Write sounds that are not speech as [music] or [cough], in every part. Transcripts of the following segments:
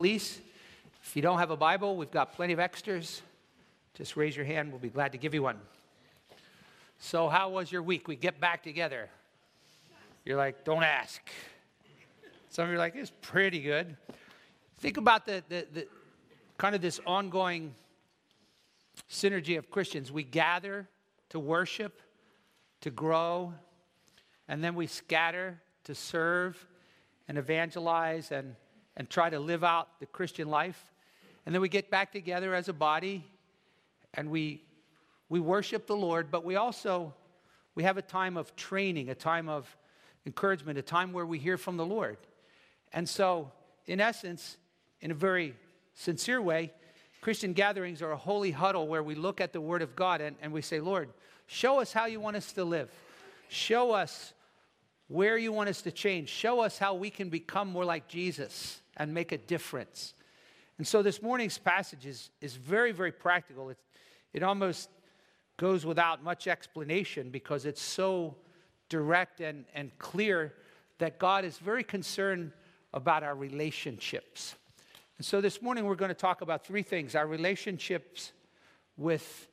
Please, if you don't have a Bible, we've got plenty of extras. Just raise your hand, we'll be glad to give you one. So, how was your week? We get back together. You're like, don't ask. Some of you are like, it's pretty good. Think about the, the, the kind of this ongoing synergy of Christians. We gather to worship, to grow, and then we scatter to serve and evangelize and and try to live out the Christian life. And then we get back together as a body and we, we worship the Lord, but we also we have a time of training, a time of encouragement, a time where we hear from the Lord. And so, in essence, in a very sincere way, Christian gatherings are a holy huddle where we look at the Word of God and, and we say, Lord, show us how you want us to live. Show us where you want us to change. Show us how we can become more like Jesus and make a difference. And so this morning's passage is, is very, very practical. It, it almost goes without much explanation because it's so direct and, and clear that God is very concerned about our relationships. And so this morning we're going to talk about three things our relationships with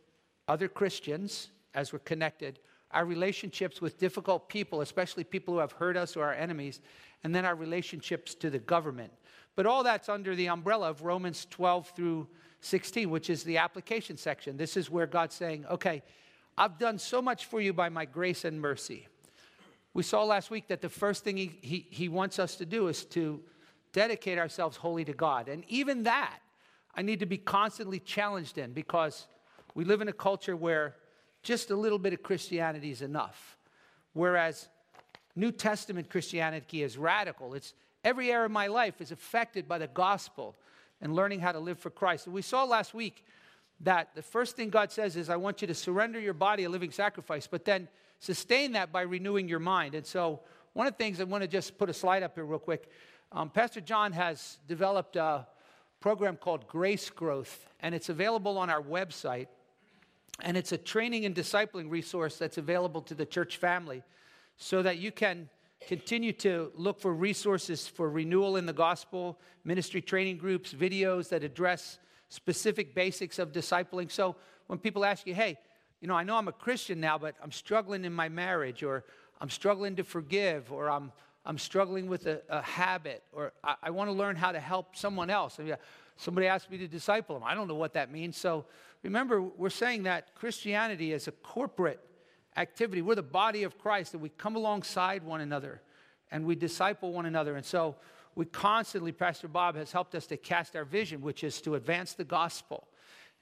other Christians as we're connected, our relationships with difficult people, especially people who have hurt us or our enemies, and then our relationships to the government. But all that's under the umbrella of Romans 12 through 16, which is the application section. This is where God's saying, okay, I've done so much for you by my grace and mercy. We saw last week that the first thing he, he, he wants us to do is to dedicate ourselves wholly to God. And even that, I need to be constantly challenged in because we live in a culture where just a little bit of Christianity is enough. Whereas New Testament Christianity is radical. It's every area of my life is affected by the gospel and learning how to live for Christ. We saw last week that the first thing God says is, I want you to surrender your body a living sacrifice, but then sustain that by renewing your mind. And so, one of the things I want to just put a slide up here real quick. Um, Pastor John has developed a program called Grace Growth, and it's available on our website. And it's a training and discipling resource that's available to the church family so that you can continue to look for resources for renewal in the gospel, ministry training groups, videos that address specific basics of discipling. So when people ask you, hey, you know, I know I'm a Christian now, but I'm struggling in my marriage, or I'm struggling to forgive, or I'm, I'm struggling with a, a habit, or I, I want to learn how to help someone else. I mean, somebody asked me to disciple them. I don't know what that means. So remember, we're saying that Christianity is a corporate activity. We're the body of Christ, and we come alongside one another and we disciple one another. And so we constantly, Pastor Bob has helped us to cast our vision, which is to advance the gospel.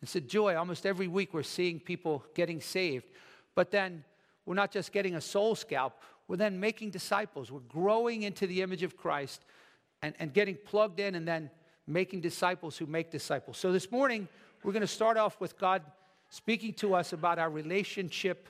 It's a joy. Almost every week we're seeing people getting saved. But then we're not just getting a soul scalp, we're then making disciples. We're growing into the image of Christ and, and getting plugged in and then making disciples who make disciples. So this morning, we're going to start off with God speaking to us about our relationship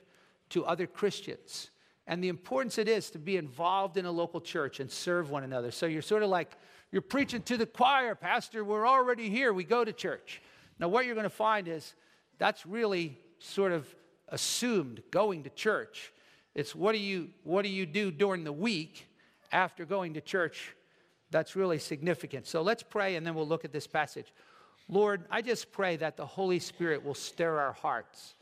to other Christians and the importance it is to be involved in a local church and serve one another. So you're sort of like, you're preaching to the choir, Pastor, we're already here, we go to church. Now, what you're going to find is that's really sort of assumed going to church. It's what do you, what do, you do during the week after going to church that's really significant. So let's pray and then we'll look at this passage. Lord, I just pray that the Holy Spirit will stir our hearts.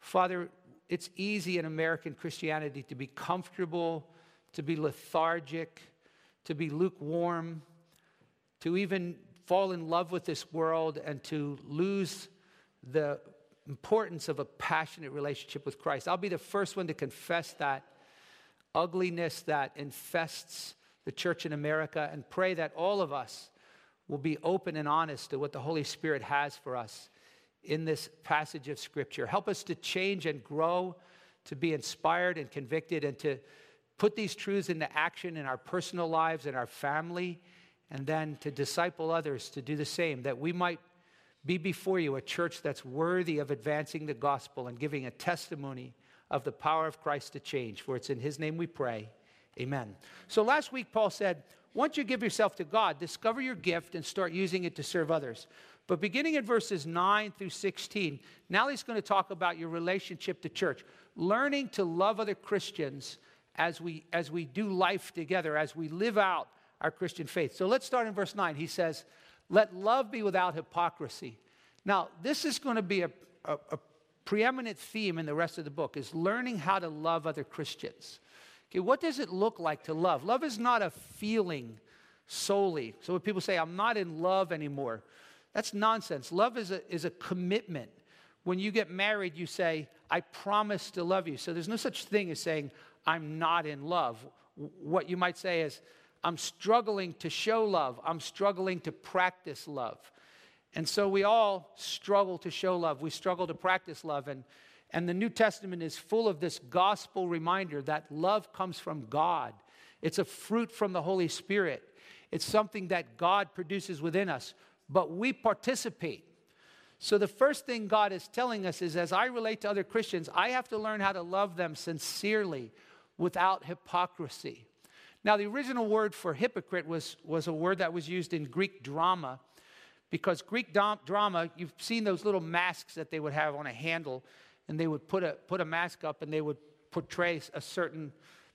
Father, it's easy in American Christianity to be comfortable, to be lethargic, to be lukewarm, to even fall in love with this world and to lose the importance of a passionate relationship with Christ. I'll be the first one to confess that ugliness that infests the church in America and pray that all of us will be open and honest to what the Holy Spirit has for us in this passage of Scripture. Help us to change and grow, to be inspired and convicted, and to put these truths into action in our personal lives and our family, and then to disciple others to do the same, that we might be before you a church that's worthy of advancing the gospel and giving a testimony of the power of Christ to change. For it's in His name we pray. Amen. So last week, Paul said, once you give yourself to God, discover your gift and start using it to serve others. But beginning in verses 9 through 16, now he's going to talk about your relationship to church, learning to love other Christians as we, as we do life together, as we live out our Christian faith. So let's start in verse 9. He says, Let love be without hypocrisy. Now, this is going to be a, a, a preeminent theme in the rest of the book is learning how to love other Christians. Okay, what does it look like to love? Love is not a feeling solely. So when people say, I'm not in love anymore, that's nonsense. Love is a, is a commitment. When you get married, you say, I promise to love you. So there's no such thing as saying, I'm not in love. What you might say is, I'm struggling to show love. I'm struggling to practice love. And so we all struggle to show love. We struggle to practice love. And, and the New Testament is full of this gospel reminder that love comes from God. It's a fruit from the Holy Spirit. It's something that God produces within us, but we participate. So, the first thing God is telling us is as I relate to other Christians, I have to learn how to love them sincerely without hypocrisy. Now, the original word for hypocrite was, was a word that was used in Greek drama because Greek dom- drama, you've seen those little masks that they would have on a handle, and they would put a, put a mask up and they would portray a certain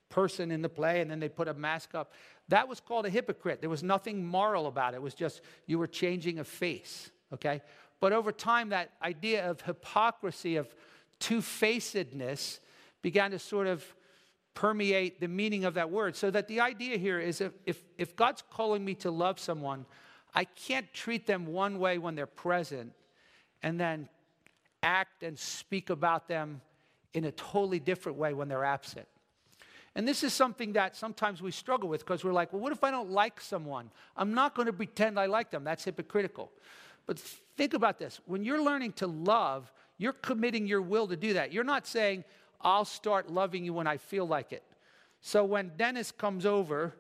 person in the play, and then they put a mask up. That was called a hypocrite. There was nothing moral about it. It was just you were changing a face, okay? But over time, that idea of hypocrisy, of two facedness, began to sort of permeate the meaning of that word. So that the idea here is if, if, if God's calling me to love someone, I can't treat them one way when they're present and then act and speak about them in a totally different way when they're absent. And this is something that sometimes we struggle with because we're like, well, what if I don't like someone? I'm not going to pretend I like them. That's hypocritical. But think about this when you're learning to love, you're committing your will to do that. You're not saying, I'll start loving you when I feel like it. So when Dennis comes over,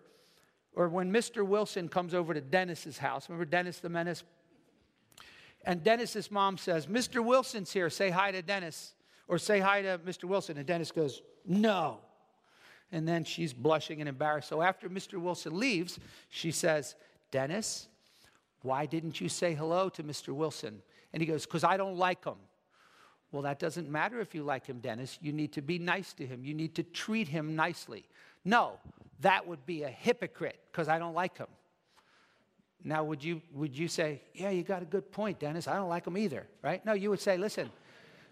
or when Mr. Wilson comes over to Dennis's house, remember Dennis the Menace? And Dennis's mom says, Mr. Wilson's here, say hi to Dennis, or say hi to Mr. Wilson. And Dennis goes, No. And then she's blushing and embarrassed. So after Mr. Wilson leaves, she says, Dennis, why didn't you say hello to Mr. Wilson? And he goes, Because I don't like him. Well, that doesn't matter if you like him, Dennis. You need to be nice to him. You need to treat him nicely. No, that would be a hypocrite because I don't like him. Now, would you, would you say, Yeah, you got a good point, Dennis. I don't like him either, right? No, you would say, Listen,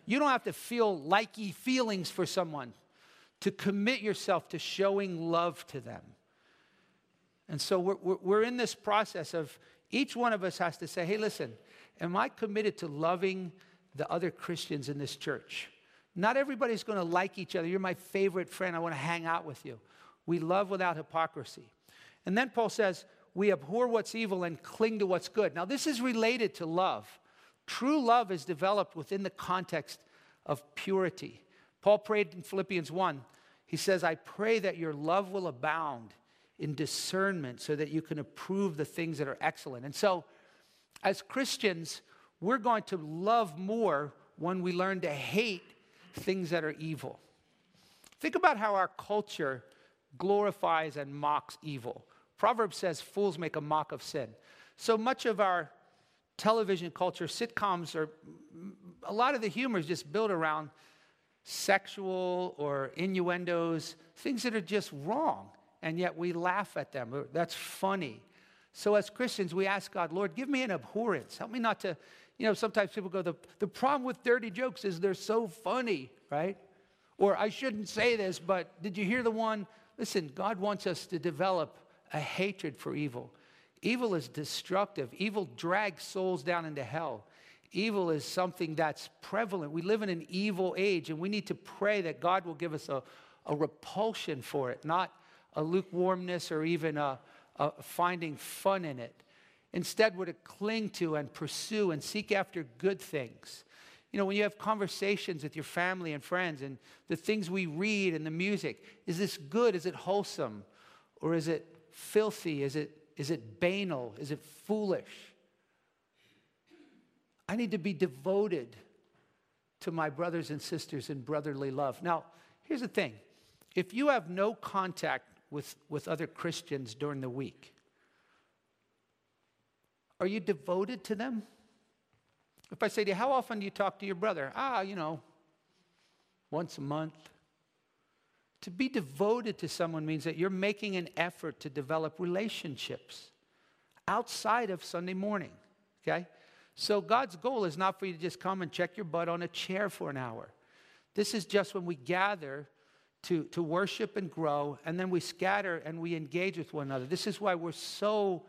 you don't have to feel likey feelings for someone to commit yourself to showing love to them. And so we're, we're, in this process of each one of us has to say, Hey, listen, am I committed to loving the other Christians in this church. Not everybody's going to like each other. You're my favorite friend. I want to hang out with you. We love without hypocrisy. And then Paul says, we abhor what's evil and cling to what's good. Now, this is related to love. True love is developed within the context of purity. Paul prayed in Philippians 1. He says, I pray that your love will abound in discernment so that you can approve the things that are excellent. And so, as Christians, we're going to love more when we learn to hate things that are evil. Think about how our culture glorifies and mocks evil. Proverbs says, Fools make a mock of sin. So much of our television culture, sitcoms, are a lot of the humor is just built around sexual or innuendos, things that are just wrong, and yet we laugh at them. That's funny. So, as Christians, we ask God, Lord, give me an abhorrence. Help me not to you know, sometimes people go, the, the problem with dirty jokes is they're so funny, right? Or I shouldn't say this, but did you hear the one? Listen, God wants us to develop a hatred for evil. Evil is destructive, evil drags souls down into hell. Evil is something that's prevalent. We live in an evil age, and we need to pray that God will give us a, a repulsion for it, not a lukewarmness or even a, a finding fun in it. Instead, we're to cling to and pursue and seek after good things. You know, when you have conversations with your family and friends and the things we read and the music, is this good? Is it wholesome? Or is it filthy? Is it, is it banal? Is it foolish? I need to be devoted to my brothers and sisters in brotherly love. Now, here's the thing if you have no contact with, with other Christians during the week, are you devoted to them? If I say to you, How often do you talk to your brother? Ah, you know, once a month. To be devoted to someone means that you're making an effort to develop relationships outside of Sunday morning, okay? So God's goal is not for you to just come and check your butt on a chair for an hour. This is just when we gather to, to worship and grow, and then we scatter and we engage with one another. This is why we're so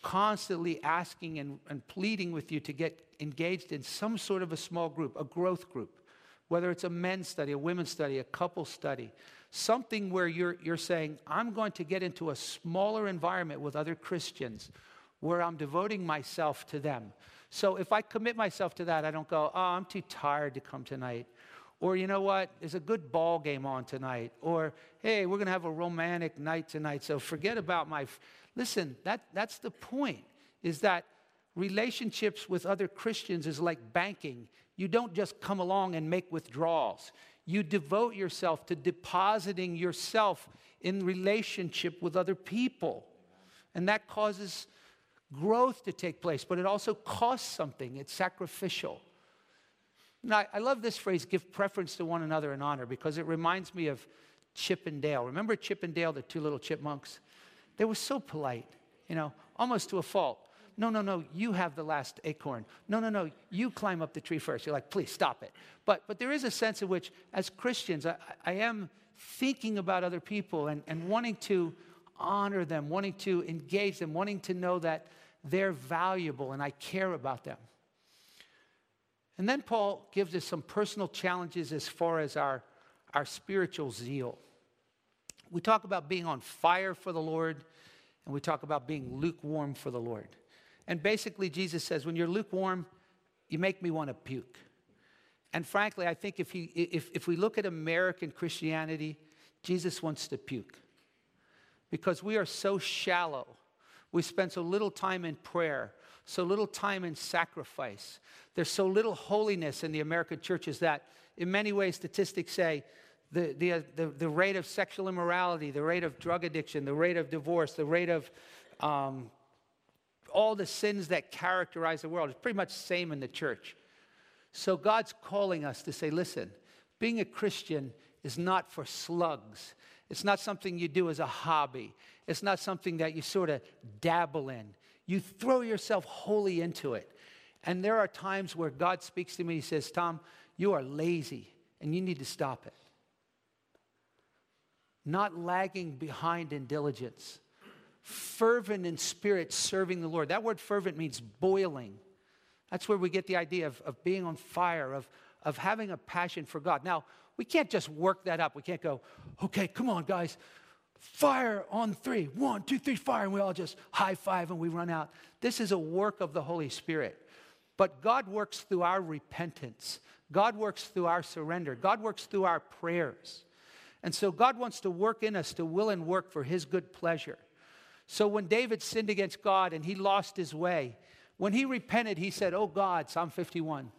constantly asking and, and pleading with you to get engaged in some sort of a small group, a growth group, whether it's a men's study, a women's study, a couple study, something where you're, you're saying, I'm going to get into a smaller environment with other Christians where I'm devoting myself to them. So if I commit myself to that, I don't go, oh, I'm too tired to come tonight. Or, you know what, there's a good ball game on tonight. Or, hey, we're going to have a romantic night tonight, so forget about my. F-. Listen, that, that's the point, is that relationships with other Christians is like banking. You don't just come along and make withdrawals. You devote yourself to depositing yourself in relationship with other people. And that causes growth to take place, but it also costs something. It's sacrificial. Now, I love this phrase, give preference to one another in honor, because it reminds me of Chip and Dale. Remember Chip and Dale, the two little chipmunks? They were so polite, you know, almost to a fault. No, no, no, you have the last acorn. No, no, no, you climb up the tree first. You're like, please stop it. But, but there is a sense in which, as Christians, I, I am thinking about other people and, and wanting to honor them, wanting to engage them, wanting to know that they're valuable and I care about them. And then Paul gives us some personal challenges as far as our, our spiritual zeal. We talk about being on fire for the Lord, and we talk about being lukewarm for the Lord. And basically, Jesus says, when you're lukewarm, you make me want to puke. And frankly, I think if, he, if, if we look at American Christianity, Jesus wants to puke. Because we are so shallow. We spend so little time in prayer so little time in sacrifice. There's so little holiness in the American churches that, in many ways, statistics say the, the, uh, the, the, rate of sexual immorality, the rate of drug addiction, the rate of divorce, the rate of um, all the sins that characterize the world is pretty much the same in the church. So God's calling us to say, listen, being a Christian is not for slugs. It's not something you do as a hobby. It's not something that you sort of dabble in. You throw yourself wholly into it. And there are times where God speaks to me, He says, Tom, you are lazy and you need to stop it. Not lagging behind in diligence, fervent in spirit, serving the Lord. That word fervent means boiling. That's where we get the idea of, of being on fire, of, of having a passion for God. Now, we can't just work that up. We can't go, okay, come on, guys, fire on three. One, two, three, fire. And we all just high five and we run out. This is a work of the Holy Spirit. But God works through our repentance, God works through our surrender, God works through our prayers. And so God wants to work in us to will and work for his good pleasure. So when David sinned against God and he lost his way, when he repented, he said, Oh God, Psalm 51,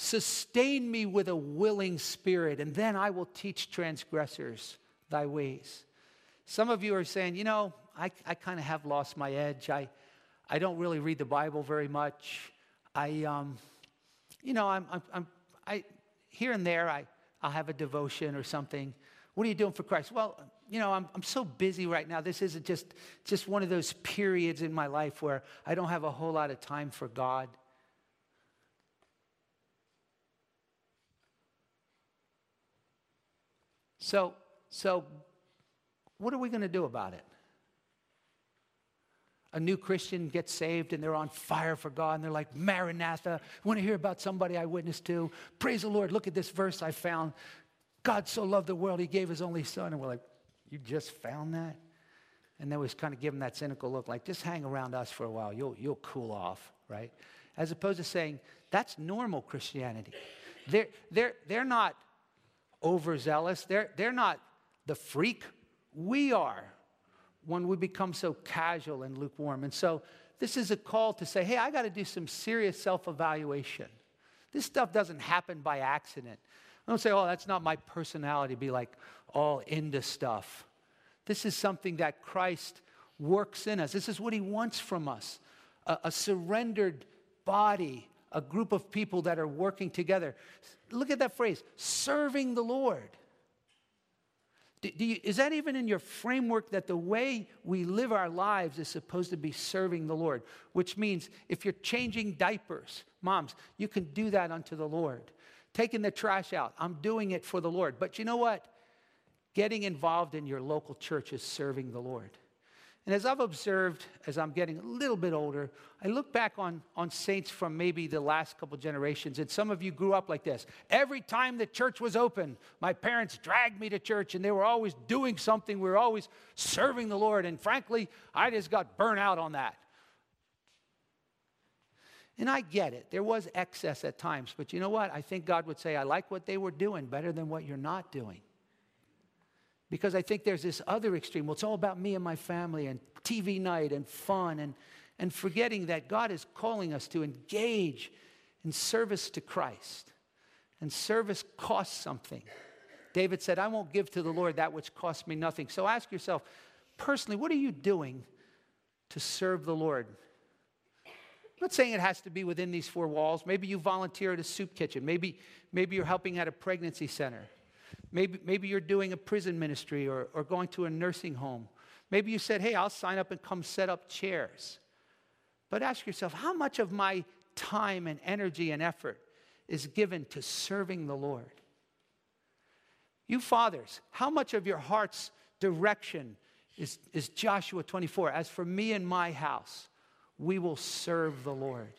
sustain me with a willing spirit, and then I will teach transgressors thy ways. Some of you are saying, you know, I, I kind of have lost my edge. I, I don't really read the Bible very much. I, um, you know, I'm, I'm, I'm, I, here and there, I, I'll have a devotion or something. What are you doing for Christ? Well, you know, I'm, I'm so busy right now. This isn't just, just one of those periods in my life where I don't have a whole lot of time for God. So, so what are we going to do about it? A new Christian gets saved and they're on fire for God and they're like, Maranatha, want to hear about somebody I witnessed to? Praise the Lord, look at this verse I found. God so loved the world, he gave his only son. And we're like, You just found that? And then we kind of give them that cynical look like, Just hang around us for a while, you'll, you'll cool off, right? As opposed to saying, That's normal Christianity. They're, they're, they're not overzealous, they're, they're not the freak we are when we become so casual and lukewarm. And so this is a call to say, hey, I got to do some serious self evaluation. This stuff doesn't happen by accident. I don't say, oh, that's not my personality, be like all into stuff. This is something that Christ works in us. This is what he wants from us a, a surrendered body, a group of people that are working together. Look at that phrase serving the Lord. Do, do you, is that even in your framework that the way we live our lives is supposed to be serving the Lord? Which means if you're changing diapers, moms, you can do that unto the Lord. Taking the trash out, I'm doing it for the Lord. But you know what? Getting involved in your local church is serving the Lord. And as I've observed, as I'm getting a little bit older, I look back on, on saints from maybe the last couple generations, and some of you grew up like this. Every time the church was open, my parents dragged me to church, and they were always doing something. We were always serving the Lord. And frankly, I just got burnt out on that. And I get it. There was excess at times. But you know what? I think God would say, I like what they were doing better than what you're not doing. Because I think there's this other extreme. Well, it's all about me and my family and TV night and fun and, and forgetting that God is calling us to engage in service to Christ. And service costs something. David said, I won't give to the Lord that which costs me nothing. So ask yourself, personally, what are you doing to serve the Lord? I'm not saying it has to be within these four walls. Maybe you volunteer at a soup kitchen. Maybe, maybe you're helping at a pregnancy center. Maybe, maybe you're doing a prison ministry or, or going to a nursing home. Maybe you said, hey, I'll sign up and come set up chairs. But ask yourself, how much of my time and energy and effort is given to serving the Lord? You fathers, how much of your heart's direction is, is Joshua 24? As for me and my house, we will serve the Lord.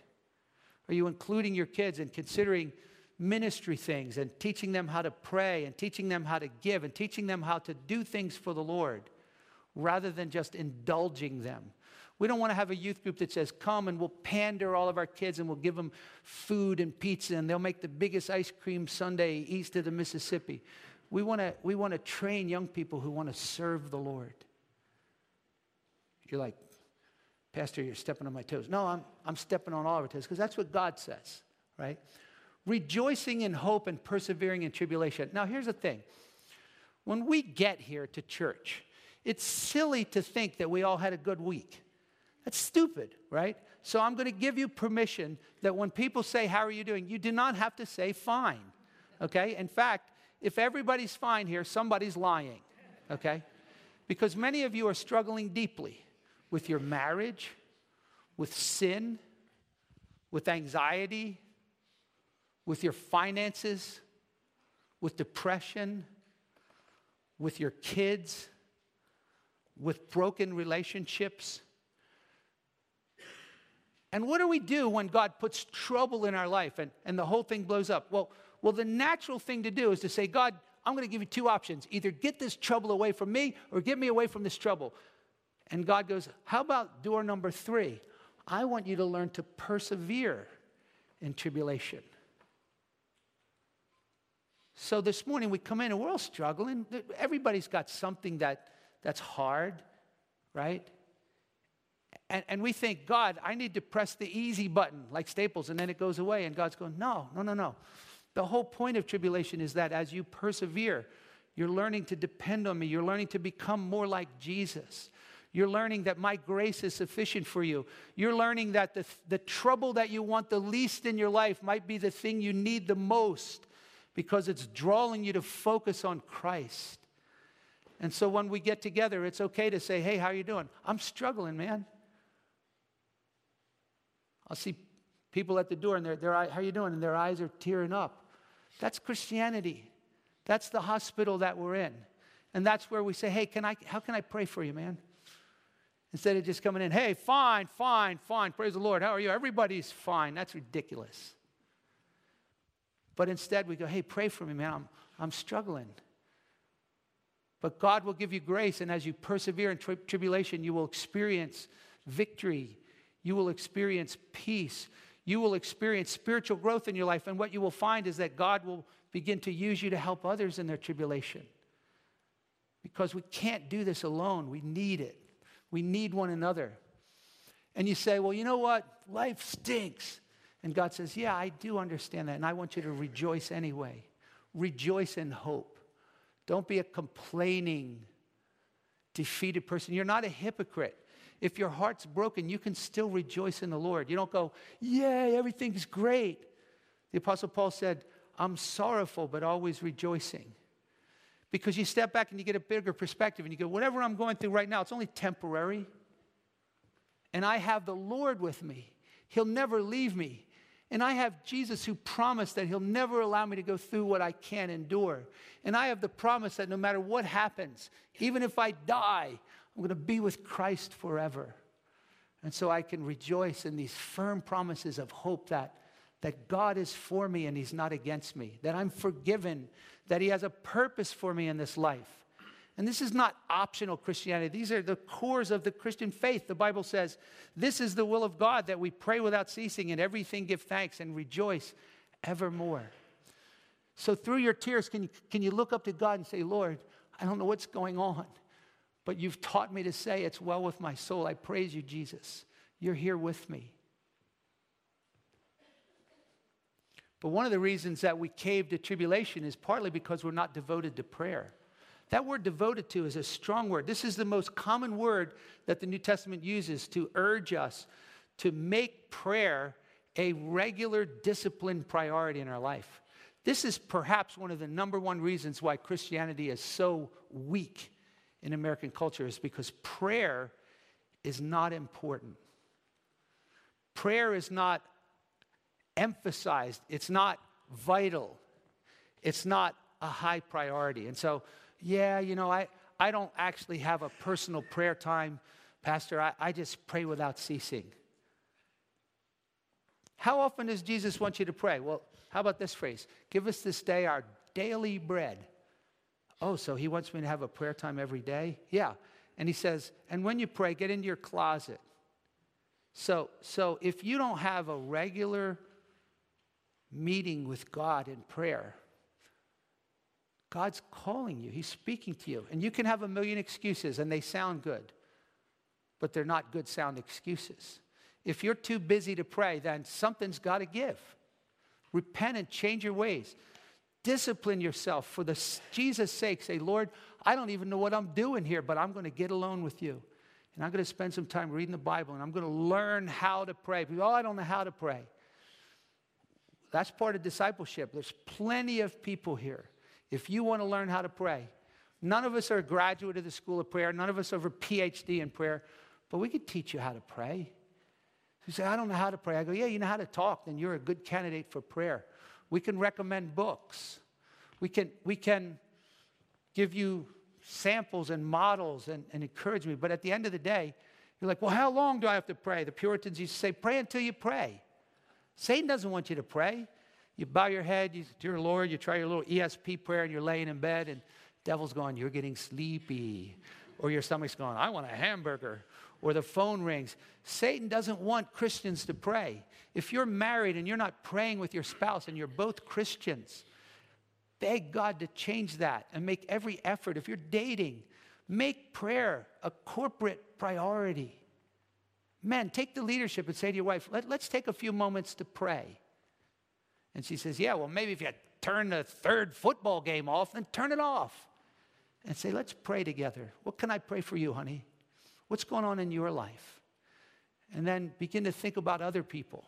Are you including your kids and considering ministry things and teaching them how to pray and teaching them how to give and teaching them how to do things for the Lord rather than just indulging them. We don't want to have a youth group that says, Come and we'll pander all of our kids and we'll give them food and pizza and they'll make the biggest ice cream sundae east of the Mississippi. We want to, we want to train young people who want to serve the Lord. You're like, Pastor, you're stepping on my toes. No, I'm, I'm stepping on all of our toes because that's what God says, right? Rejoicing in hope and persevering in tribulation. Now, here's the thing when we get here to church, it's silly to think that we all had a good week. That's stupid, right? So I'm going to give you permission that when people say, How are you doing? you do not have to say fine, okay? In fact, if everybody's fine here, somebody's lying, okay? Because many of you are struggling deeply with your marriage, with sin, with anxiety, with your finances, with depression, with your kids, with broken relationships. And what do we do when God puts trouble in our life and, and the whole thing blows up? Well, well, the natural thing to do is to say, God, I'm going to give you two options. Either get this trouble away from me or get me away from this trouble. And God goes, How about door number three? I want you to learn to persevere in tribulation. So this morning we come in and we're all struggling. Everybody's got something that, that's hard, right? And, and we think, God, I need to press the easy button like Staples, and then it goes away. And God's going, no, no, no, no. The whole point of tribulation is that as you persevere, you're learning to depend on me. You're learning to become more like Jesus. You're learning that my grace is sufficient for you. You're learning that the, the trouble that you want the least in your life might be the thing you need the most because it's drawing you to focus on Christ. And so when we get together, it's okay to say, hey, how are you doing? I'm struggling, man. I'll see people at the door and they're, they're how you doing? And their eyes are tearing up. That's Christianity. That's the hospital that we're in. And that's where we say, hey, can I, how can I pray for you, man? Instead of just coming in, hey, fine, fine, fine, praise the Lord, how are you? Everybody's fine. That's ridiculous. But instead, we go, hey, pray for me, man. I'm, I'm struggling. But God will give you grace, and as you persevere in tri- tribulation, you will experience victory. You will experience peace. You will experience spiritual growth in your life. And what you will find is that God will begin to use you to help others in their tribulation. Because we can't do this alone. We need it. We need one another. And you say, well, you know what? Life stinks. And God says, Yeah, I do understand that. And I want you to rejoice anyway. Rejoice in hope. Don't be a complaining, defeated person. You're not a hypocrite. If your heart's broken, you can still rejoice in the Lord. You don't go, Yay, everything's great. The Apostle Paul said, I'm sorrowful, but always rejoicing. Because you step back and you get a bigger perspective and you go, whatever I'm going through right now, it's only temporary. And I have the Lord with me. He'll never leave me. And I have Jesus who promised that He'll never allow me to go through what I can't endure. And I have the promise that no matter what happens, even if I die, I'm going to be with Christ forever. And so I can rejoice in these firm promises of hope that, that God is for me and He's not against me, that I'm forgiven, that He has a purpose for me in this life. And this is not optional Christianity. These are the cores of the Christian faith. The Bible says, This is the will of God that we pray without ceasing, and everything give thanks and rejoice evermore. So, through your tears, can you, can you look up to God and say, Lord, I don't know what's going on, but you've taught me to say, It's well with my soul. I praise you, Jesus. You're here with me. But one of the reasons that we cave to tribulation is partly because we're not devoted to prayer. That word devoted to is a strong word. This is the most common word that the New Testament uses to urge us to make prayer a regular disciplined priority in our life. This is perhaps one of the number one reasons why Christianity is so weak in American culture is because prayer is not important. Prayer is not emphasized, it's not vital, it's not a high priority. And so yeah, you know, I, I don't actually have a personal prayer time, Pastor. I, I just pray without ceasing. How often does Jesus want you to pray? Well, how about this phrase? Give us this day our daily bread. Oh, so he wants me to have a prayer time every day? Yeah. And he says, and when you pray, get into your closet. So, so if you don't have a regular meeting with God in prayer, God's calling you, He's speaking to you. And you can have a million excuses and they sound good, but they're not good sound excuses. If you're too busy to pray, then something's got to give. Repent and change your ways. Discipline yourself for the Jesus' sake. Say, Lord, I don't even know what I'm doing here, but I'm going to get alone with you. And I'm going to spend some time reading the Bible and I'm going to learn how to pray. Because, oh, I don't know how to pray. That's part of discipleship. There's plenty of people here if you want to learn how to pray, none of us are a graduate of the school of prayer, none of us have a PhD in prayer, but we could teach you how to pray. You say, I don't know how to pray. I go, Yeah, you know how to talk, then you're a good candidate for prayer. We can recommend books. We can, we can give you samples and models and, and encouragement. But at the end of the day, you're like, well, how long do I have to pray? The Puritans used to say, pray until you pray. Satan doesn't want you to pray. You bow your head, you, dear Lord, you try your little ESP prayer and you're laying in bed and devil's going, you're getting sleepy. Or your stomach's going, I want a hamburger. Or the phone rings. Satan doesn't want Christians to pray. If you're married and you're not praying with your spouse and you're both Christians, beg God to change that and make every effort. If you're dating, make prayer a corporate priority. Men, take the leadership and say to your wife, Let, us take a few moments to pray. And she says, Yeah, well, maybe if you turn the third football game off, then turn it off. And say, Let's pray together. What can I pray for you, honey? What's going on in your life? And then begin to think about other people.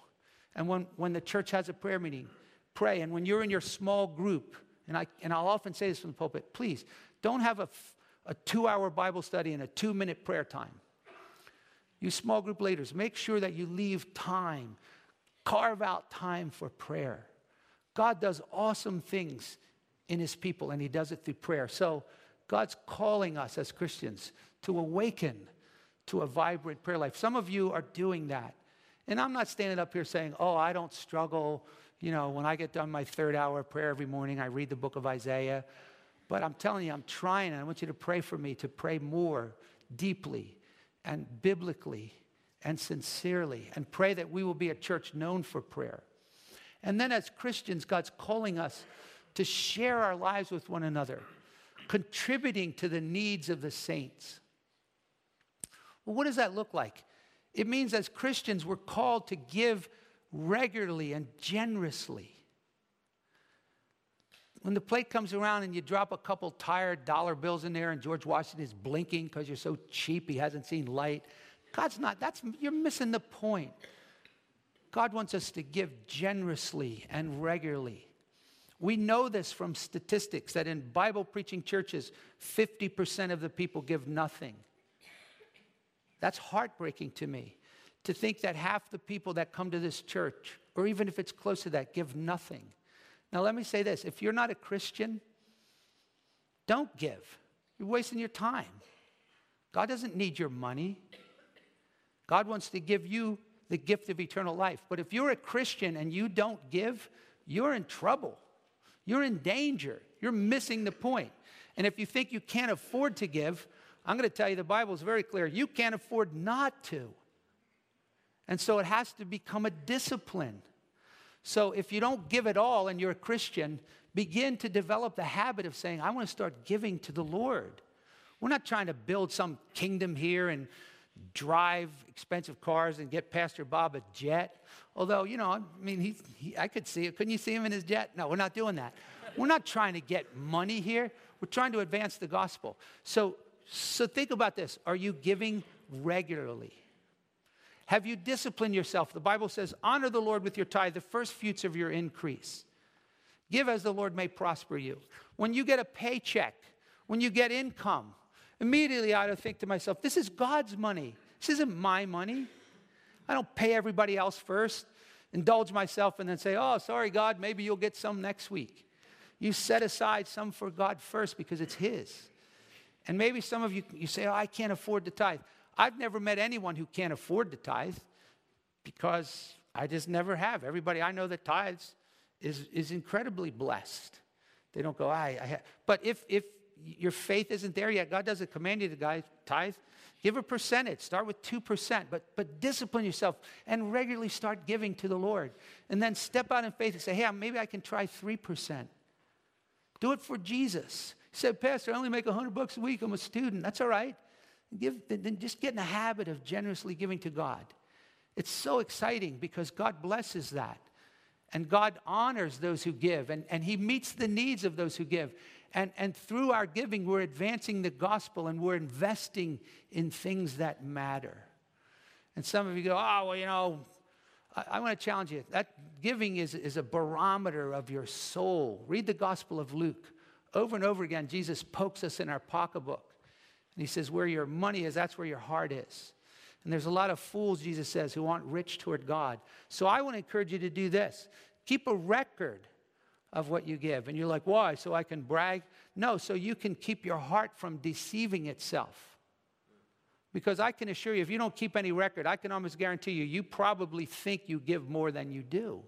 And when, when the church has a prayer meeting, pray. And when you're in your small group, and, I, and I'll often say this from the pulpit, please don't have a, a two hour Bible study and a two minute prayer time. You small group leaders, make sure that you leave time, carve out time for prayer. God does awesome things in his people, and he does it through prayer. So God's calling us as Christians to awaken to a vibrant prayer life. Some of you are doing that. And I'm not standing up here saying, oh, I don't struggle. You know, when I get done my third hour of prayer every morning, I read the book of Isaiah. But I'm telling you, I'm trying, and I want you to pray for me to pray more deeply and biblically and sincerely, and pray that we will be a church known for prayer. And then as Christians, God's calling us to share our lives with one another, contributing to the needs of the saints. Well, what does that look like? It means as Christians, we're called to give regularly and generously. When the plate comes around and you drop a couple tired dollar bills in there and George Washington is blinking because you're so cheap he hasn't seen light, God's not, that's, you're missing the point. God wants us to give generously and regularly. We know this from statistics that in Bible preaching churches, 50% of the people give nothing. That's heartbreaking to me to think that half the people that come to this church, or even if it's close to that, give nothing. Now, let me say this if you're not a Christian, don't give. You're wasting your time. God doesn't need your money. God wants to give you the gift of eternal life. But if you're a Christian and you don't give, you're in trouble. You're in danger. You're missing the point. And if you think you can't afford to give, I'm going to tell you the Bible is very clear. You can't afford not to. And so it has to become a discipline. So if you don't give it all and you're a Christian, begin to develop the habit of saying, I want to start giving to the Lord. We're not trying to build some kingdom here and drive expensive cars and get Pastor Bob a jet. Although, you know, I mean, he, I could see it. Couldn't you see him in his jet? No, we're not doing that. we're not trying to get money here. We're trying to advance the gospel. So, so think about this. Are you giving regularly? Have you disciplined yourself? The Bible says, honor the Lord with your tithe, the first fruits of your increase. Give as the Lord may prosper you. When you get a paycheck, when you get income, immediately I to think to myself, this is God's money. This isn't my money. I don't pay everybody else first, indulge myself, and then say, oh, sorry, God, maybe you'll get some next week. You set aside some for God first because it's His. And maybe some of you, you say, oh, I can't afford to tithe. I've never met anyone who can't afford to tithe because I just never have. Everybody I know that tithes is, is incredibly blessed. They don't go, I, I but if, if your faith isn't there yet, God doesn't command you to guys tithe. Give a percentage. Start with 2%, but, but discipline yourself and regularly start giving to the Lord. And then step out in faith and say, hey, maybe I can try 3%. Do it for Jesus. He said, Pastor, I only make 100 bucks a week. I'm a student. That's all right. Give, then just get in the habit of generously giving to God. It's so exciting because God blesses that. And God honors those who give, and, and He meets the needs of those who give. And, and through our giving, we're advancing the gospel and we're investing in things that matter. And some of you go, oh, well, you know, I, I want to challenge you. That giving is, is a barometer of your soul. Read the Gospel of Luke. Over and over again, Jesus pokes us in our pocketbook. And he says, Where your money is, that's where your heart is. And there's a lot of fools, Jesus says, who aren't rich toward God. So I want to encourage you to do this keep a record of what you give. And you're like, why? So I can brag? No, so you can keep your heart from deceiving itself. Because I can assure you, if you don't keep any record, I can almost guarantee you, you probably think you give more than you do.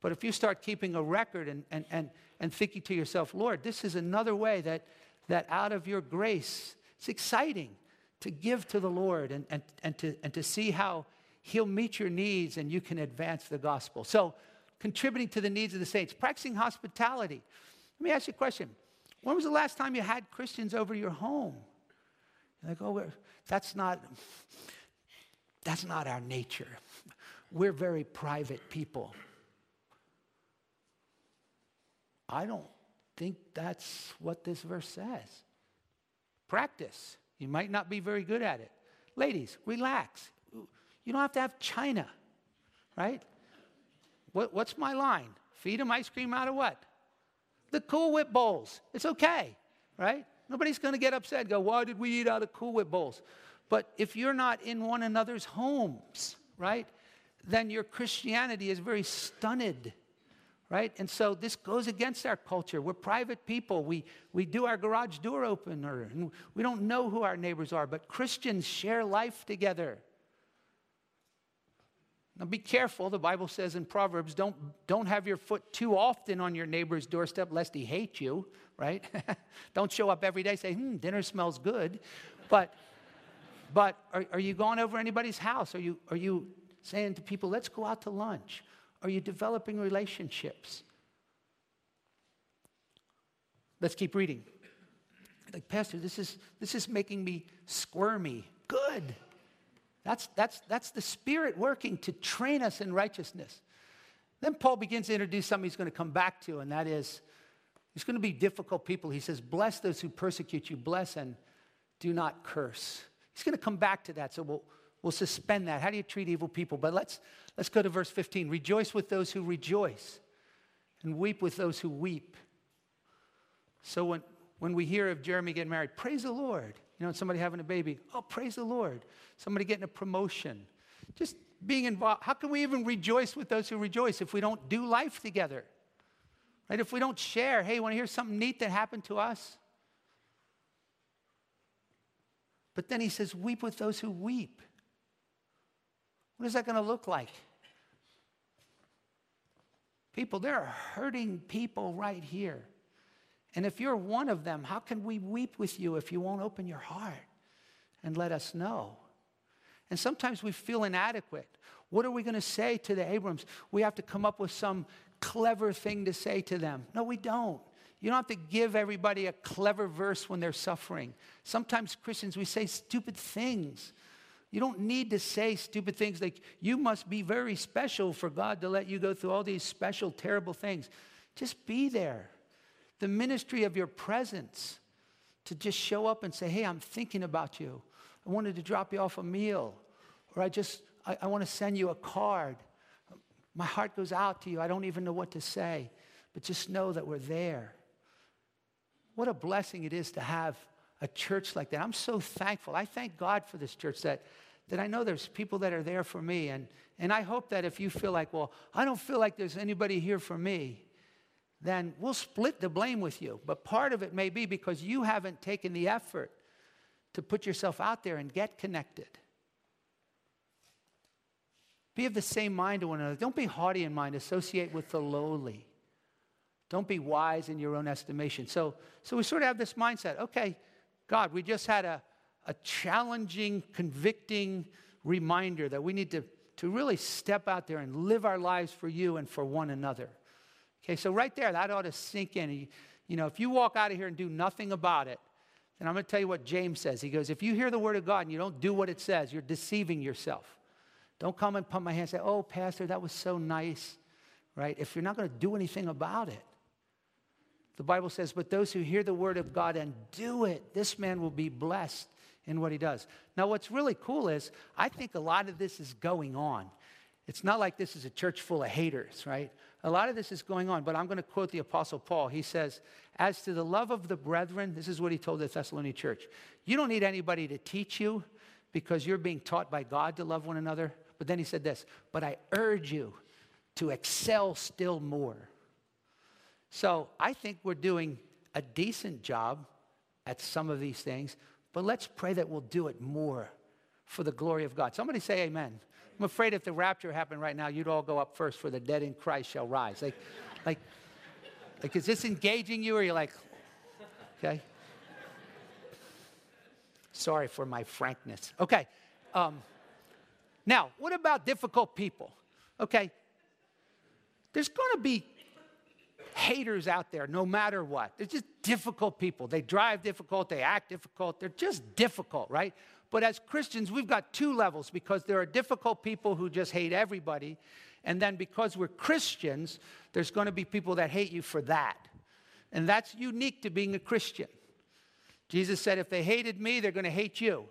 But if you start keeping a record and, and, and, and thinking to yourself, Lord, this is another way that, that out of your grace, it's exciting to give to the Lord and, and, and, to, and to see how He'll meet your needs and you can advance the gospel. So, contributing to the needs of the saints, practicing hospitality. Let me ask you a question. When was the last time you had Christians over your home? You're like, oh, that's not, that's not our nature. We're very private people. I don't think that's what this verse says. Practice. You might not be very good at it. Ladies, relax. You don't have to have china, right? What, what's my line? Feed them ice cream out of what? The Cool Whip bowls. It's okay, right? Nobody's going to get upset go, why did we eat out of Cool Whip bowls? But if you're not in one another's homes, right, then your Christianity is very stunted, right? And so this goes against our culture. We're private people. We, we do our garage door opener, and we don't know who our neighbors are, but Christians share life together. Now be careful. The Bible says in Proverbs, don't, don't have your foot too often on your neighbor's doorstep lest he hate you, right? [laughs] don't show up every day say, hmm, dinner smells good. But, but are, are you going over anybody's house? Are you, are you saying to people, let's go out to lunch? Are you developing relationships? Let's keep reading. Like, Pastor, this is, this is making me squirmy. Good. That's, that's, that's the Spirit working to train us in righteousness. Then Paul begins to introduce something he's going to come back to, and that is there's going to be difficult people. He says, Bless those who persecute you, bless and do not curse. He's going to come back to that, so we'll, we'll suspend that. How do you treat evil people? But let's, let's go to verse 15. Rejoice with those who rejoice, and weep with those who weep. So when, when we hear of Jeremy getting married, praise the Lord. You know, somebody having a baby, oh, praise the Lord. Somebody getting a promotion. Just being involved. How can we even rejoice with those who rejoice if we don't do life together? Right? If we don't share, hey, want to hear something neat that happened to us? But then he says, weep with those who weep. What is that going to look like? People, there are hurting people right here. And if you're one of them, how can we weep with you if you won't open your heart and let us know? And sometimes we feel inadequate. What are we going to say to the Abrams? We have to come up with some clever thing to say to them. No, we don't. You don't have to give everybody a clever verse when they're suffering. Sometimes Christians, we say stupid things. You don't need to say stupid things like, you must be very special for God to let you go through all these special, terrible things. Just be there the ministry of your presence to just show up and say, Hey, I'm thinking about you. I wanted to drop you off a meal, or I just, I, I want to send you a card. My heart goes out to you. I don't even know what to say, but just know that we're there. What a blessing it is to have a church like that. I'm so thankful. I thank God for this church that, that I know there's people that are there for me. And, and I hope that if you feel like, well, I don't feel like there's anybody here for me, then we'll split the blame with you. But part of it may be because you haven't taken the effort to put yourself out there and get connected. Be of the same mind to one another. Don't be haughty in mind. Associate with the lowly. Don't be wise in your own estimation. So, so we sort of have this mindset okay, God, we just had a, a challenging, convicting reminder that we need to, to really step out there and live our lives for you and for one another. Okay, so right there, that ought to sink in. You know, if you walk out of here and do nothing about it, then I'm going to tell you what James says. He goes, if you hear the word of God and you don't do what it says, you're deceiving yourself. Don't come and pump my hand and say, oh, Pastor, that was so nice, right? If you're not going to do anything about it. The Bible says, but those who hear the word of God and do it, this man will be blessed in what he does. Now, what's really cool is I think a lot of this is going on. It's not like this is a church full of haters, right? A lot of this is going on, but I'm going to quote the Apostle Paul. He says, As to the love of the brethren, this is what he told the Thessalonian church. You don't need anybody to teach you because you're being taught by God to love one another. But then he said this, But I urge you to excel still more. So I think we're doing a decent job at some of these things, but let's pray that we'll do it more for the glory of God. Somebody say amen. I'm afraid if the rapture happened right now, you'd all go up first, for the dead in Christ shall rise. Like, like, like is this engaging you, or you're like, okay? Sorry for my frankness. Okay. Um, now, what about difficult people? Okay. There's going to be haters out there no matter what. They're just difficult people. They drive difficult, they act difficult, they're just difficult, right? But as Christians, we've got two levels because there are difficult people who just hate everybody. And then because we're Christians, there's going to be people that hate you for that. And that's unique to being a Christian. Jesus said, if they hated me, they're going to hate you.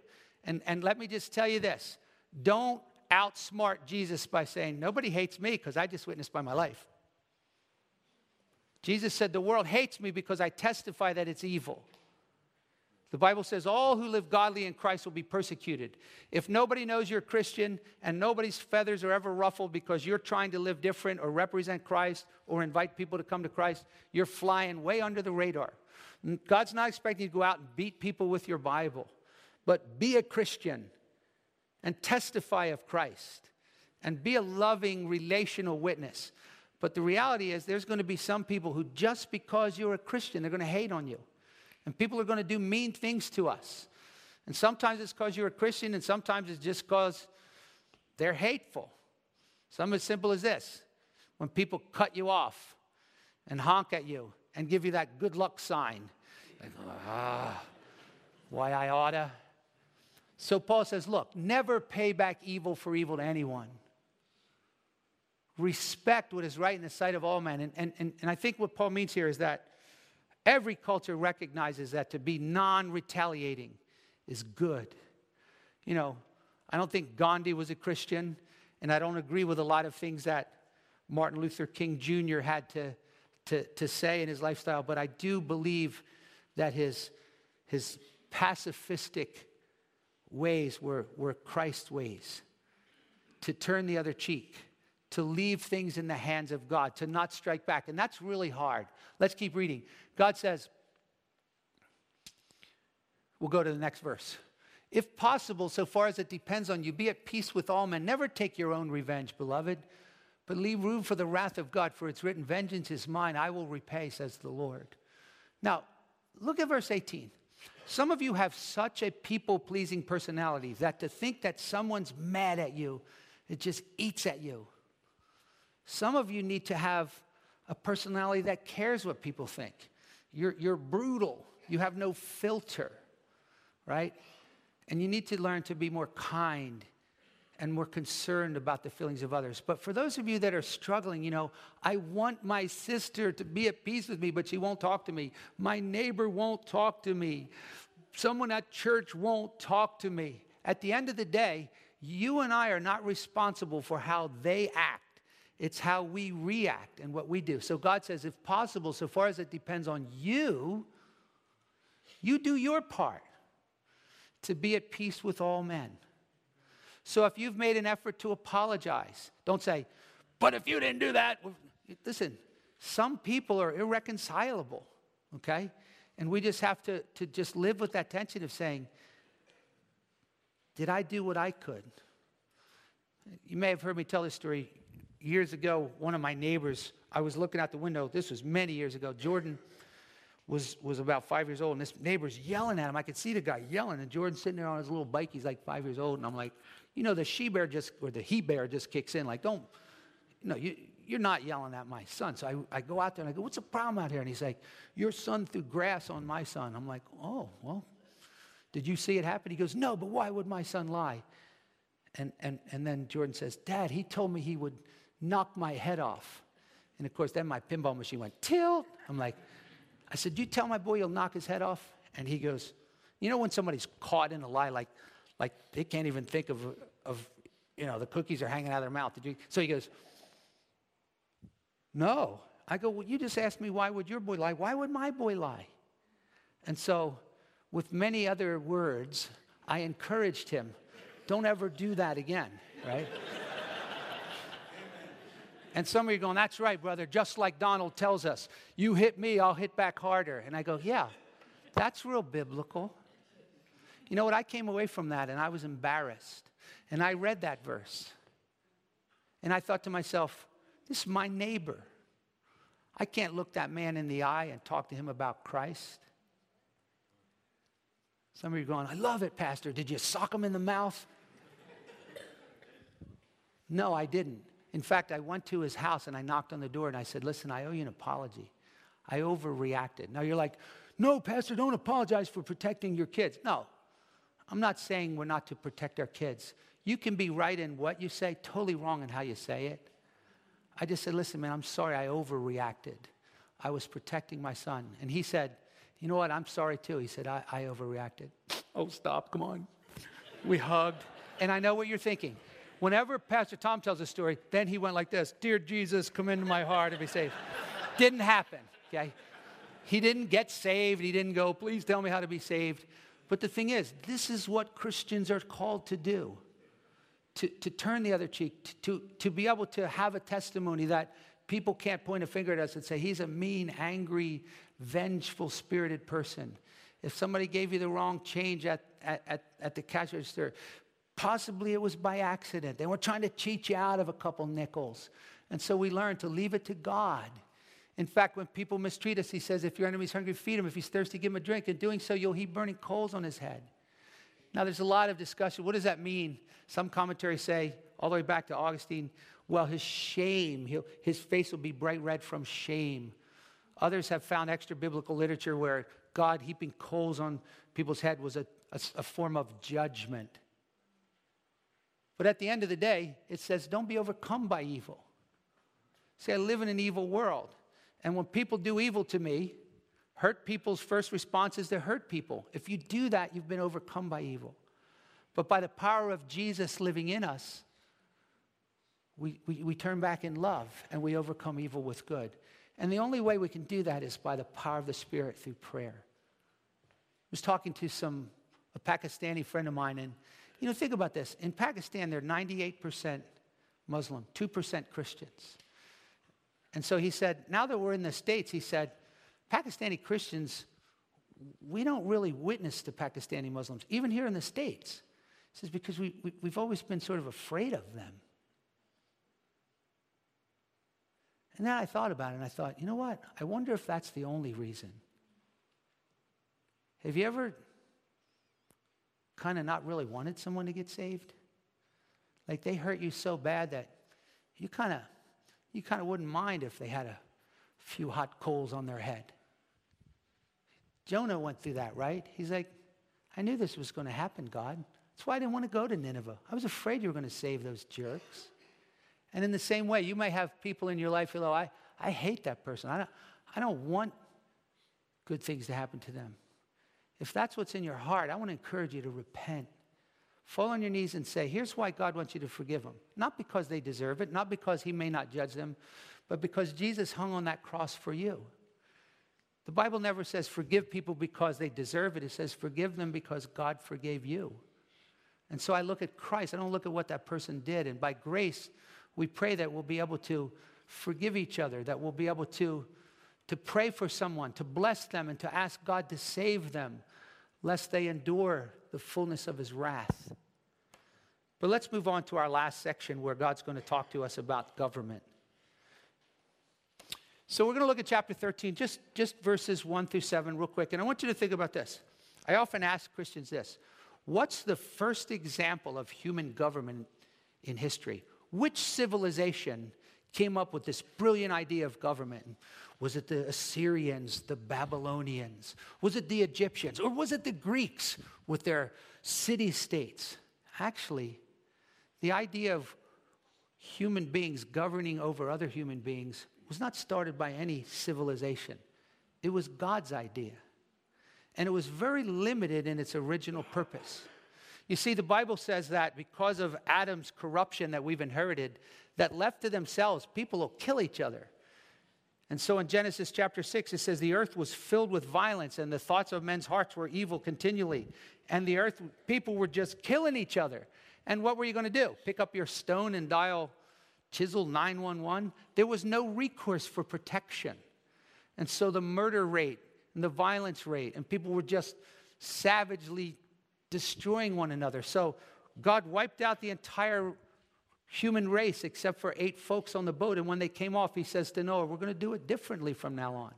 And, and let me just tell you this don't outsmart Jesus by saying, nobody hates me because I just witnessed by my life. Jesus said, the world hates me because I testify that it's evil. The Bible says all who live godly in Christ will be persecuted. If nobody knows you're a Christian and nobody's feathers are ever ruffled because you're trying to live different or represent Christ or invite people to come to Christ, you're flying way under the radar. God's not expecting you to go out and beat people with your Bible, but be a Christian and testify of Christ and be a loving, relational witness. But the reality is, there's going to be some people who, just because you're a Christian, they're going to hate on you. And people are going to do mean things to us. And sometimes it's because you're a Christian, and sometimes it's just because they're hateful. Something as simple as this when people cut you off and honk at you and give you that good luck sign. Like, ah, why I oughta. So Paul says, look, never pay back evil for evil to anyone. Respect what is right in the sight of all men. And, and, and, and I think what Paul means here is that Every culture recognizes that to be non retaliating is good. You know, I don't think Gandhi was a Christian, and I don't agree with a lot of things that Martin Luther King Jr. had to, to, to say in his lifestyle, but I do believe that his, his pacifistic ways were, were Christ's ways. To turn the other cheek, to leave things in the hands of God, to not strike back. And that's really hard. Let's keep reading. God says, we'll go to the next verse. If possible, so far as it depends on you, be at peace with all men. Never take your own revenge, beloved, but leave room for the wrath of God, for it's written, Vengeance is mine, I will repay, says the Lord. Now, look at verse 18. Some of you have such a people pleasing personality that to think that someone's mad at you, it just eats at you. Some of you need to have a personality that cares what people think. You're, you're brutal, you have no filter, right? And you need to learn to be more kind and more concerned about the feelings of others. But for those of you that are struggling, you know, I want my sister to be at peace with me, but she won't talk to me. My neighbor won't talk to me. Someone at church won't talk to me. At the end of the day, you and I are not responsible for how they act. It's how we react and what we do. So God says, if possible, so far as it depends on you, you do your part to be at peace with all men. So if you've made an effort to apologize, don't say, but if you didn't do that, listen, some people are irreconcilable, okay? And we just have to, to just live with that tension of saying, did I do what I could? You may have heard me tell this story years ago. One of my neighbors, I was looking out the window, this was many years ago. Jordan was, was about five years old, and this neighbor's yelling at him. I could see the guy yelling, and Jordan's sitting there on his little bike. He's like five years old, and I'm like, you know, the she bear just, or the he bear just kicks in, like, don't, know, you, you're not yelling at my son. So I, I go out there and I go, what's the problem out here? And he's like, your son threw grass on my son. I'm like, oh, well, did you see it happen? He goes, no, but why would my son lie? And, and, and then Jordan says, Dad, he told me he would knock my head off. And of course, then my pinball machine went tilt. I'm like, I said, you tell my boy you'll knock his head off? And he goes, You know, when somebody's caught in a lie, like, like they can't even think of, of, you know, the cookies are hanging out of their mouth. So he goes, No. I go, Well, you just asked me, why would your boy lie? Why would my boy lie? And so, with many other words, I encouraged him, Don't ever do that again, right? And some of you are going, That's right, brother. Just like Donald tells us, you hit me, I'll hit back harder. And I go, Yeah, that's real biblical. You know what? I came away from that and I was embarrassed. And I read that verse. And I thought to myself, This is my neighbor. I can't look that man in the eye and talk to him about Christ. Some of you are going, I love it, Pastor. Did you sock him in the mouth? No, I didn't. In fact, I went to his house and I knocked on the door and I said, Listen, I owe you an apology. I overreacted. Now you're like, No, Pastor, don't apologize for protecting your kids. No, I'm not saying we're not to protect our kids. You can be right in what you say, totally wrong in how you say it. I just said, Listen, man, I'm sorry I overreacted. I was protecting my son. And he said, You know what? I'm sorry too. He said, I, I overreacted. oh, stop. Come on. We hugged. And I know what you're thinking. Whenever Pastor Tom tells a story, then he went like this Dear Jesus, come into my heart and be saved. didn't happen, okay? He didn't get saved. He didn't go, Please tell me how to be saved. But the thing is, this is what Christians are called to do to, to turn the other cheek, to, to be able to have a testimony that people can't point a finger at us and say, He's a mean, angry, vengeful, spirited person. If somebody gave you the wrong change at, at, at the cash register, Possibly it was by accident. They were trying to cheat you out of a couple nickels. And so we learned to leave it to God. In fact, when people mistreat us, he says, if your enemy's hungry, feed him. If he's thirsty, give him a drink. In doing so, you'll heap burning coals on his head. Now, there's a lot of discussion. What does that mean? Some commentaries say, all the way back to Augustine, well, his shame, his face will be bright red from shame. Others have found extra biblical literature where God heaping coals on people's head was a, a, a form of judgment. But at the end of the day, it says, don't be overcome by evil. See, I live in an evil world. And when people do evil to me, hurt people's first response is to hurt people. If you do that, you've been overcome by evil. But by the power of Jesus living in us, we, we, we turn back in love and we overcome evil with good. And the only way we can do that is by the power of the Spirit through prayer. I was talking to some a Pakistani friend of mine, and you know, think about this. In Pakistan, they're 98% Muslim, 2% Christians. And so he said, now that we're in the States, he said, Pakistani Christians, we don't really witness to Pakistani Muslims, even here in the States. He says, because we, we, we've always been sort of afraid of them. And then I thought about it and I thought, you know what? I wonder if that's the only reason. Have you ever kind of not really wanted someone to get saved? Like they hurt you so bad that you kind of you kind of wouldn't mind if they had a few hot coals on their head. Jonah went through that, right? He's like, I knew this was going to happen, God. That's why I didn't want to go to Nineveh. I was afraid you were going to save those jerks. And in the same way, you may have people in your life who go, I, I hate that person. I don't, I don't want good things to happen to them. If that's what's in your heart, I want to encourage you to repent. Fall on your knees and say, Here's why God wants you to forgive them. Not because they deserve it, not because He may not judge them, but because Jesus hung on that cross for you. The Bible never says forgive people because they deserve it, it says forgive them because God forgave you. And so I look at Christ, I don't look at what that person did. And by grace, we pray that we'll be able to forgive each other, that we'll be able to, to pray for someone, to bless them, and to ask God to save them lest they endure the fullness of his wrath. But let's move on to our last section where God's going to talk to us about government. So we're going to look at chapter 13, just, just verses 1 through 7, real quick. And I want you to think about this. I often ask Christians this What's the first example of human government in history? Which civilization came up with this brilliant idea of government? Was it the Assyrians, the Babylonians? Was it the Egyptians? Or was it the Greeks with their city states? Actually, the idea of human beings governing over other human beings was not started by any civilization, it was God's idea. And it was very limited in its original purpose. You see, the Bible says that because of Adam's corruption that we've inherited, that left to themselves, people will kill each other. And so in Genesis chapter 6, it says, The earth was filled with violence, and the thoughts of men's hearts were evil continually. And the earth, people were just killing each other. And what were you going to do? Pick up your stone and dial chisel 911? There was no recourse for protection. And so the murder rate and the violence rate, and people were just savagely destroying one another. So God wiped out the entire human race except for eight folks on the boat. And when they came off, he says to Noah, We're going to do it differently from now on.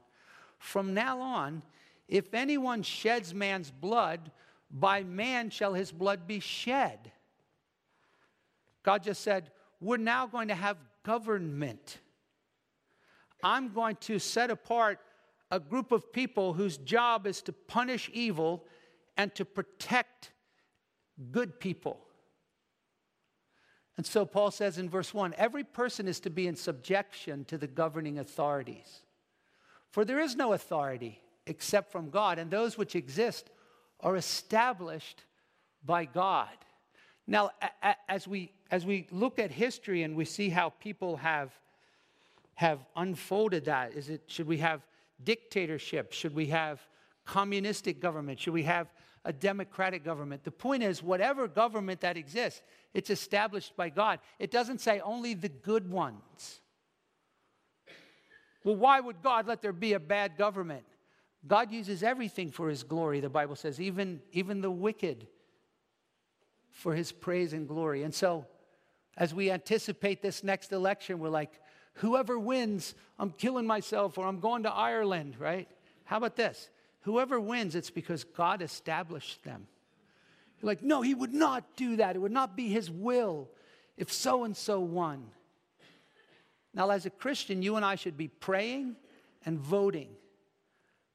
From now on, if anyone sheds man's blood, by man shall his blood be shed. God just said, We're now going to have government. I'm going to set apart a group of people whose job is to punish evil and to protect good people. And so Paul says in verse 1 every person is to be in subjection to the governing authorities. For there is no authority except from God, and those which exist are established by God. Now, as we, as we look at history and we see how people have, have unfolded that, is it, should we have dictatorship? Should we have communistic government? Should we have a democratic government? The point is, whatever government that exists, it's established by God. It doesn't say only the good ones. Well, why would God let there be a bad government? God uses everything for his glory, the Bible says, even, even the wicked for his praise and glory. And so, as we anticipate this next election, we're like, whoever wins, I'm killing myself or I'm going to Ireland, right? How about this? Whoever wins, it's because God established them. You're like, no, he would not do that. It would not be his will if so and so won. Now, as a Christian, you and I should be praying and voting.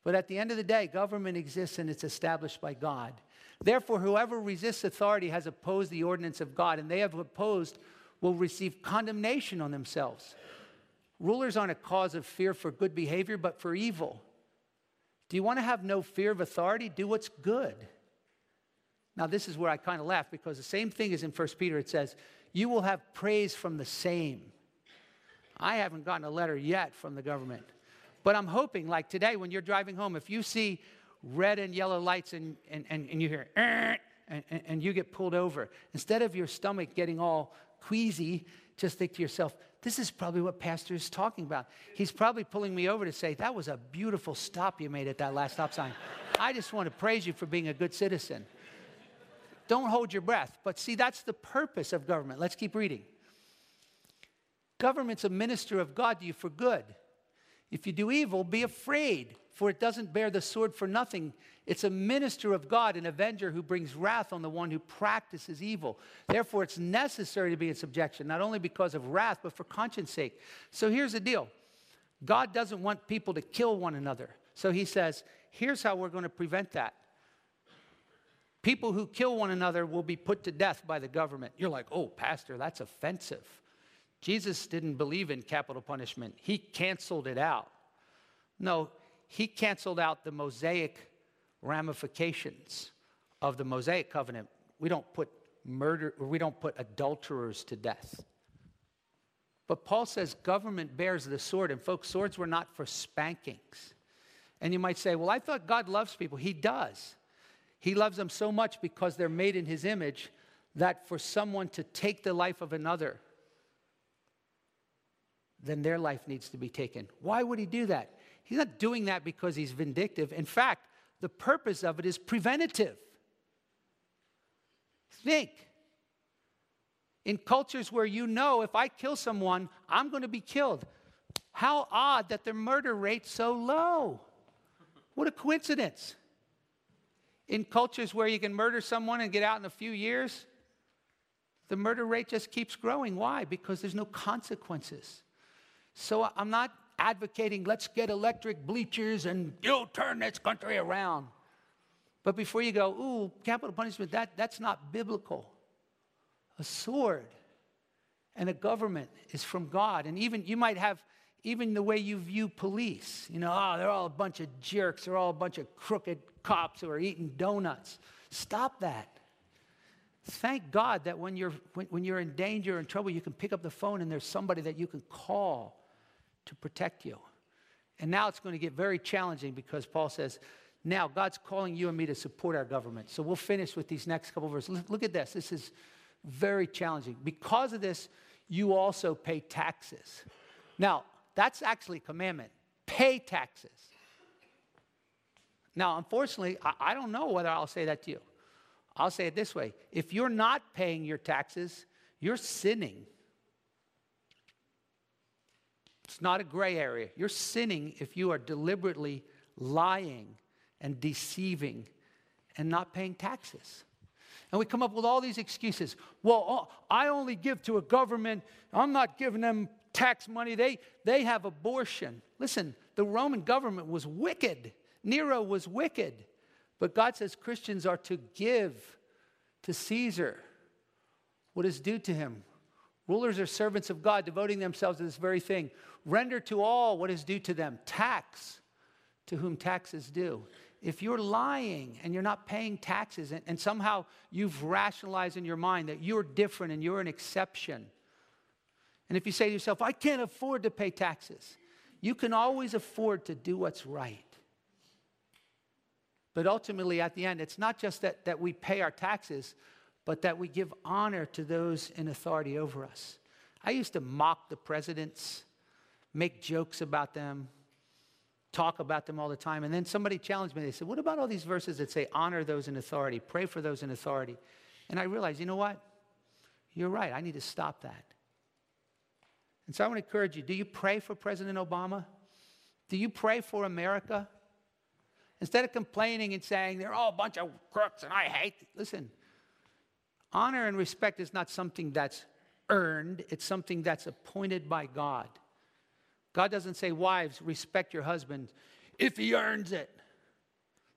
But at the end of the day, government exists and it's established by God. Therefore, whoever resists authority has opposed the ordinance of God, and they have opposed will receive condemnation on themselves. Rulers aren't a cause of fear for good behavior, but for evil. Do you want to have no fear of authority? Do what's good. Now, this is where I kind of laugh because the same thing is in 1 Peter. It says, You will have praise from the same. I haven't gotten a letter yet from the government, But I'm hoping, like today, when you're driving home, if you see red and yellow lights and, and, and, and you hear, er, and, and, and you get pulled over, instead of your stomach getting all queasy, just think to yourself, this is probably what Pastor is talking about. He's probably pulling me over to say, That was a beautiful stop you made at that last stop sign. I just want to praise you for being a good citizen. Don't hold your breath. But see, that's the purpose of government. Let's keep reading. Government's a minister of God to you for good. If you do evil, be afraid, for it doesn't bear the sword for nothing. It's a minister of God, an avenger who brings wrath on the one who practices evil. Therefore, it's necessary to be in subjection, not only because of wrath, but for conscience sake. So here's the deal God doesn't want people to kill one another. So he says, here's how we're going to prevent that. People who kill one another will be put to death by the government. You're like, oh, Pastor, that's offensive. Jesus didn't believe in capital punishment, he canceled it out. No, he canceled out the Mosaic ramifications of the Mosaic covenant. We don't put murder, we don't put adulterers to death. But Paul says government bears the sword, and folks, swords were not for spankings. And you might say, well, I thought God loves people. He does. He loves them so much because they're made in his image that for someone to take the life of another then their life needs to be taken. Why would he do that? He's not doing that because he's vindictive. In fact, the purpose of it is preventative. Think. In cultures where you know if I kill someone, I'm going to be killed. How odd that the murder rate's so low. What a coincidence. In cultures where you can murder someone and get out in a few years, the murder rate just keeps growing. Why? Because there's no consequences. So I'm not advocating let's get electric bleachers and you'll turn this country around. But before you go, ooh, capital punishment, that, that's not biblical. A sword and a government is from God. And even you might have even the way you view police. You know, oh, they're all a bunch of jerks, they're all a bunch of crooked cops who are eating donuts. Stop that. Thank God that when you're, when, when you're in danger in trouble, you can pick up the phone and there's somebody that you can call to protect you. And now it's going to get very challenging because Paul says, now God's calling you and me to support our government. So we'll finish with these next couple verses. Look at this. This is very challenging. Because of this, you also pay taxes. Now, that's actually a commandment. Pay taxes. Now, unfortunately, I, I don't know whether I'll say that to you. I'll say it this way if you're not paying your taxes, you're sinning. It's not a gray area. You're sinning if you are deliberately lying and deceiving and not paying taxes. And we come up with all these excuses. Well, oh, I only give to a government, I'm not giving them tax money. They, they have abortion. Listen, the Roman government was wicked, Nero was wicked. But God says Christians are to give to Caesar what is due to him. Rulers are servants of God, devoting themselves to this very thing. Render to all what is due to them. Tax to whom tax is due. If you're lying and you're not paying taxes, and, and somehow you've rationalized in your mind that you're different and you're an exception, and if you say to yourself, I can't afford to pay taxes, you can always afford to do what's right. But ultimately, at the end, it's not just that, that we pay our taxes, but that we give honor to those in authority over us. I used to mock the presidents, make jokes about them, talk about them all the time. And then somebody challenged me. They said, What about all these verses that say honor those in authority, pray for those in authority? And I realized, you know what? You're right. I need to stop that. And so I want to encourage you do you pray for President Obama? Do you pray for America? Instead of complaining and saying they're all a bunch of crooks and I hate, listen, Honor and respect is not something that's earned, it's something that's appointed by God. God doesn't say, Wives, respect your husband if he earns it.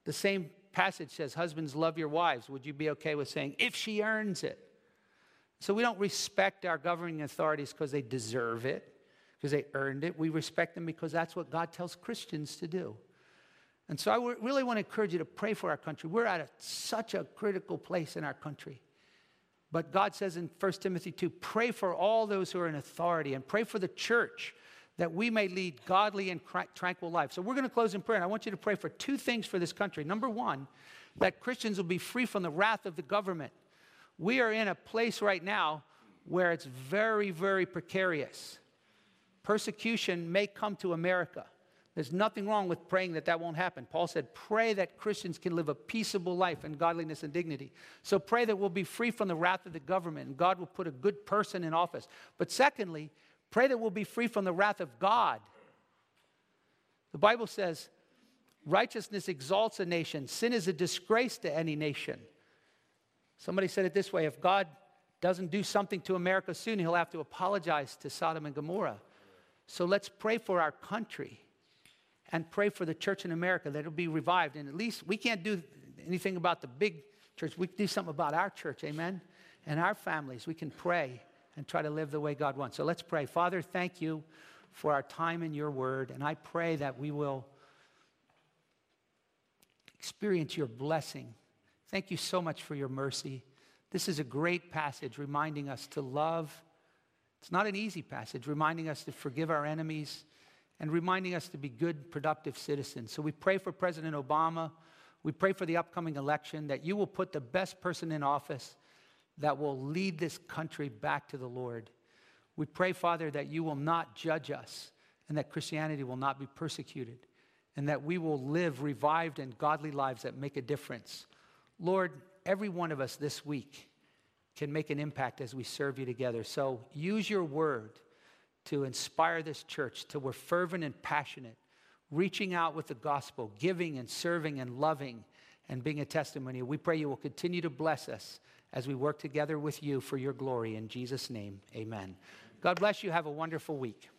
The same passage says, Husbands, love your wives. Would you be okay with saying, if she earns it? So we don't respect our governing authorities because they deserve it, because they earned it. We respect them because that's what God tells Christians to do. And so I really want to encourage you to pray for our country. We're at a, such a critical place in our country. But God says in 1 Timothy 2 pray for all those who are in authority and pray for the church that we may lead godly and tranquil lives. So we're going to close in prayer, and I want you to pray for two things for this country. Number one, that Christians will be free from the wrath of the government. We are in a place right now where it's very, very precarious. Persecution may come to America. There's nothing wrong with praying that that won't happen. Paul said, Pray that Christians can live a peaceable life in godliness and dignity. So pray that we'll be free from the wrath of the government and God will put a good person in office. But secondly, pray that we'll be free from the wrath of God. The Bible says, Righteousness exalts a nation, sin is a disgrace to any nation. Somebody said it this way if God doesn't do something to America soon, he'll have to apologize to Sodom and Gomorrah. So let's pray for our country and pray for the church in America that it'll be revived. And at least we can't do anything about the big church. We can do something about our church, amen? And our families. We can pray and try to live the way God wants. So let's pray. Father, thank you for our time in your word. And I pray that we will experience your blessing. Thank you so much for your mercy. This is a great passage reminding us to love. It's not an easy passage, reminding us to forgive our enemies and reminding us to be good, productive citizens. So we pray for President Obama. We pray for the upcoming election that you will put the best person in office that will lead this country back to the Lord. We pray, Father, that you will not judge us and that Christianity will not be persecuted and that we will live revived and godly lives that make a difference. Lord, every one of us this week can make an impact as we serve you together. So use your word to inspire this church till we're fervent and passionate, reaching out with the gospel, giving and serving and loving and being a testimony. We pray you will continue to bless us as we work together with you for your glory. In Jesus' name, amen. God bless you. Have a wonderful week.